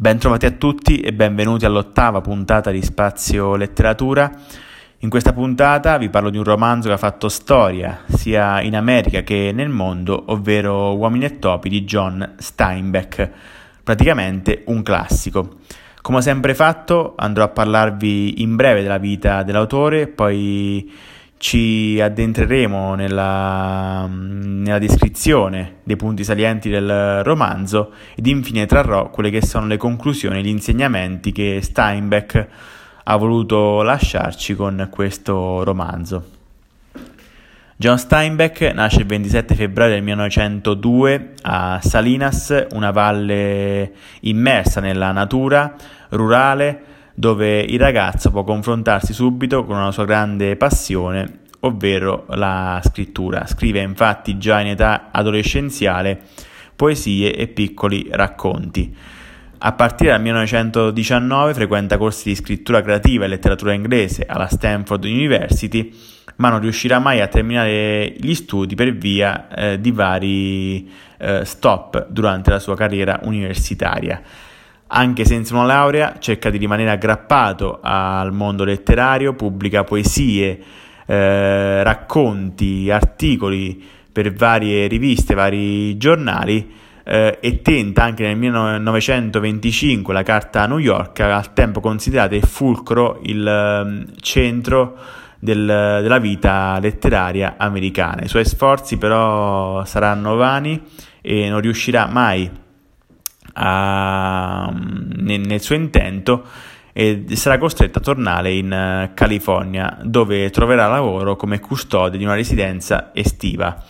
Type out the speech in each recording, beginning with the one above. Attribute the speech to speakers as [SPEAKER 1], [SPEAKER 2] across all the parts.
[SPEAKER 1] Bentrovati a tutti e benvenuti all'ottava puntata di Spazio Letteratura. In questa puntata vi parlo di un romanzo che ha fatto storia sia in America che nel mondo, ovvero Uomini e Topi di John Steinbeck, praticamente un classico. Come ho sempre fatto, andrò a parlarvi in breve della vita dell'autore, poi ci addentreremo nella, nella, descrizione dei punti salienti del romanzo ed infine trarrò quelle che sono le conclusioni gli insegnamenti che Steinbeck ha voluto lasciarci con questo romanzo. John Steinbeck nasce il 27 febbraio del 1902 a Salinas, una valle immersa nella natura rurale dove il ragazzo può confrontarsi subito con una sua grande passione, ovvero la scrittura. Scrive infatti già in età adolescenziale poesie e piccoli racconti. A partire dal 1919 frequenta corsi di scrittura creativa e letteratura inglese alla Stanford University, ma non riuscirà mai a terminare gli studi per via eh, di vari eh, stop durante la sua carriera universitaria. Anche senza una laurea cerca di rimanere aggrappato al mondo letterario, pubblica poesie, eh, racconti, articoli per varie riviste, vari giornali eh, e tenta anche nel 1925 la carta New York, al tempo considerata il fulcro, il um, centro del, della vita letteraria americana. I suoi sforzi però saranno vani e non riuscirà mai a, nel, nel suo intento e sarà costretto a tornare in uh, California dove troverà lavoro come custode di una residenza estiva.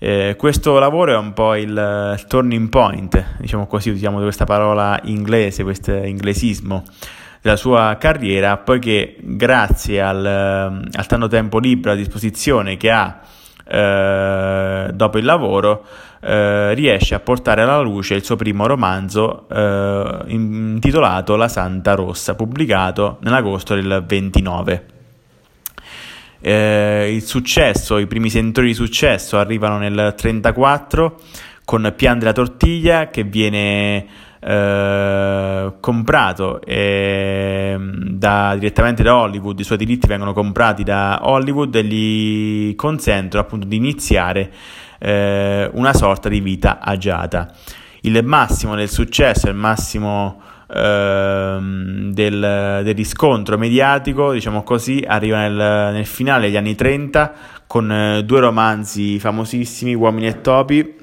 [SPEAKER 1] Eh, questo lavoro è un po' il, il, turning point, diciamo così, usiamo questa parola inglese, questo inglesismo della sua carriera, poiché grazie al, al tanto tempo libero a disposizione che ha eh, dopo il lavoro, eh, riesce a portare alla luce il suo primo romanzo eh, intitolato La Santa Rossa, pubblicato nell'agosto del 29. Eh, il successo, i primi sentori di successo arrivano nel 1934 con Pian della Tortiglia che viene eh, comprato eh, da, direttamente da Hollywood, i suoi diritti vengono comprati da Hollywood e gli consentono appunto di iniziare eh, una sorta di vita agiata. Il massimo del successo, il massimo ehm, del, del, riscontro mediatico, diciamo così, arriva nel, nel finale degli anni 30 con eh, due romanzi famosissimi, Uomini e Topi,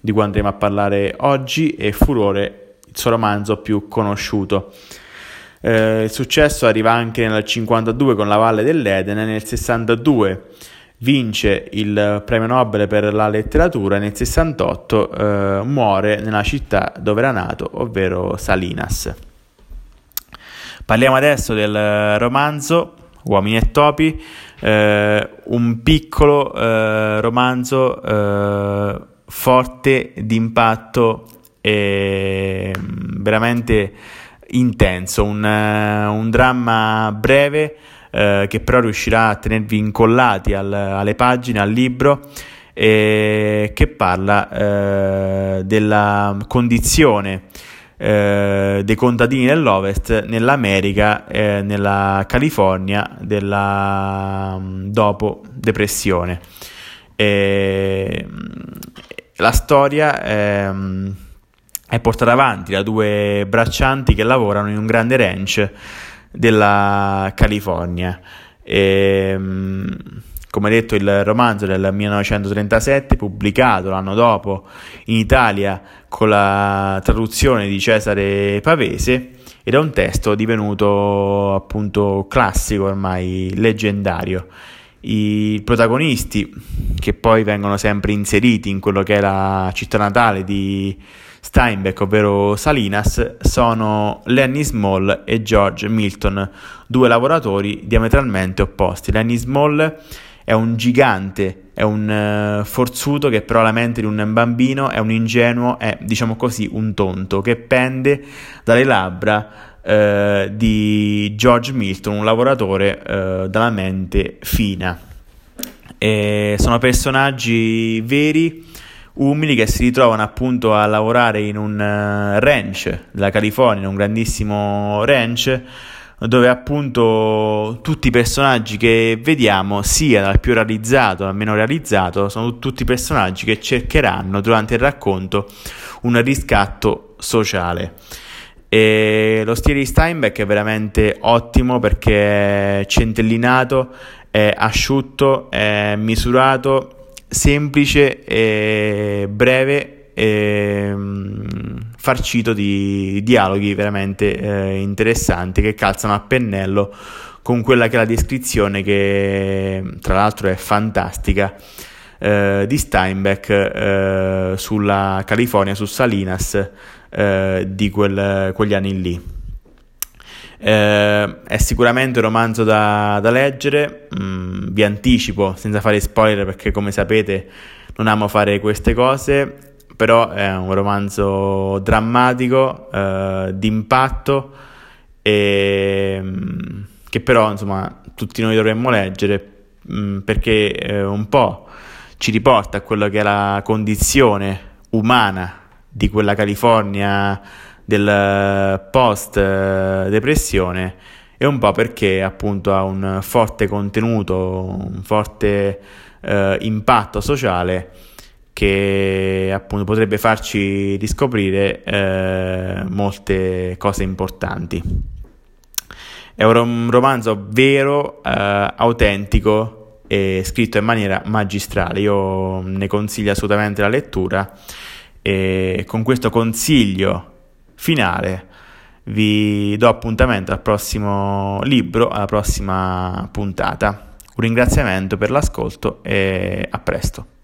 [SPEAKER 1] di cui andremo a parlare oggi, e Furore il suo romanzo più conosciuto. Eh, il successo arriva anche nel 52 con La Valle dell'Eden e nel 62 vince il premio Nobel per la letteratura e nel 68 eh, muore nella città dove era nato, ovvero Salinas. Parliamo adesso del romanzo Uomini e Topi, eh, un piccolo eh, romanzo eh, forte d'impatto e mm, veramente intenso, un, eh, un dramma breve eh, che però riuscirà a tenervi incollati al, alle pagine, al libro e che parla eh, della condizione eh, dei contadini dell'Ovest nell'America, eh, nella California della mm, dopo depressione. E, mm, la storia è portata avanti da due braccianti che lavorano in un grande ranch della California. E, ehm, come detto, il romanzo del 1937, pubblicato l'anno dopo in Italia con la traduzione di Cesare Pavese, ed è un testo divenuto appunto classico, ormai leggendario. I protagonisti, che poi vengono sempre inseriti in quello che è la città natale di Steinbeck, ovvero Salinas, sono Lenny Small e George Milton, due lavoratori diametralmente opposti. Lenny Small è un gigante, è un uh, forzuto che però ha la mente di un bambino, è un ingenuo, è diciamo così un tonto che pende dalle labbra uh, di George Milton, un lavoratore uh, dalla mente fina. E sono personaggi veri umili che si ritrovano appunto a lavorare in un uh, ranch della California, un grandissimo ranch dove appunto tutti i personaggi che vediamo, sia dal più realizzato al meno realizzato, sono tutti personaggi che cercheranno durante il racconto un riscatto sociale. E lo stile di Steinbeck è veramente ottimo perché è centellinato, è asciutto, è misurato, semplice e breve e farcito di dialoghi veramente eh, interessanti che calzano a pennello con quella che è la descrizione che tra l'altro è fantastica eh, di Steinbeck eh, sulla California, su Salinas eh, di quel, quegli anni lì. Eh, è sicuramente un romanzo da, da leggere, mm, vi anticipo senza fare spoiler perché come sapete non amo fare queste cose, però è un romanzo drammatico, eh, d'impatto e mm, che però insomma tutti noi dovremmo leggere mh, mm, perché eh, un po' ci riporta a quello che è la condizione umana di quella California del post depressione e un po' perché appunto ha un forte contenuto, un forte eh, impatto sociale che appunto potrebbe farci riscoprire eh, molte cose importanti. È un romanzo vero, eh, autentico, e scritto in maniera magistrale. Io ne consiglio assolutamente la lettura e con questo consiglio finale vi do appuntamento al prossimo libro, alla prossima puntata. Un ringraziamento per l'ascolto e a presto.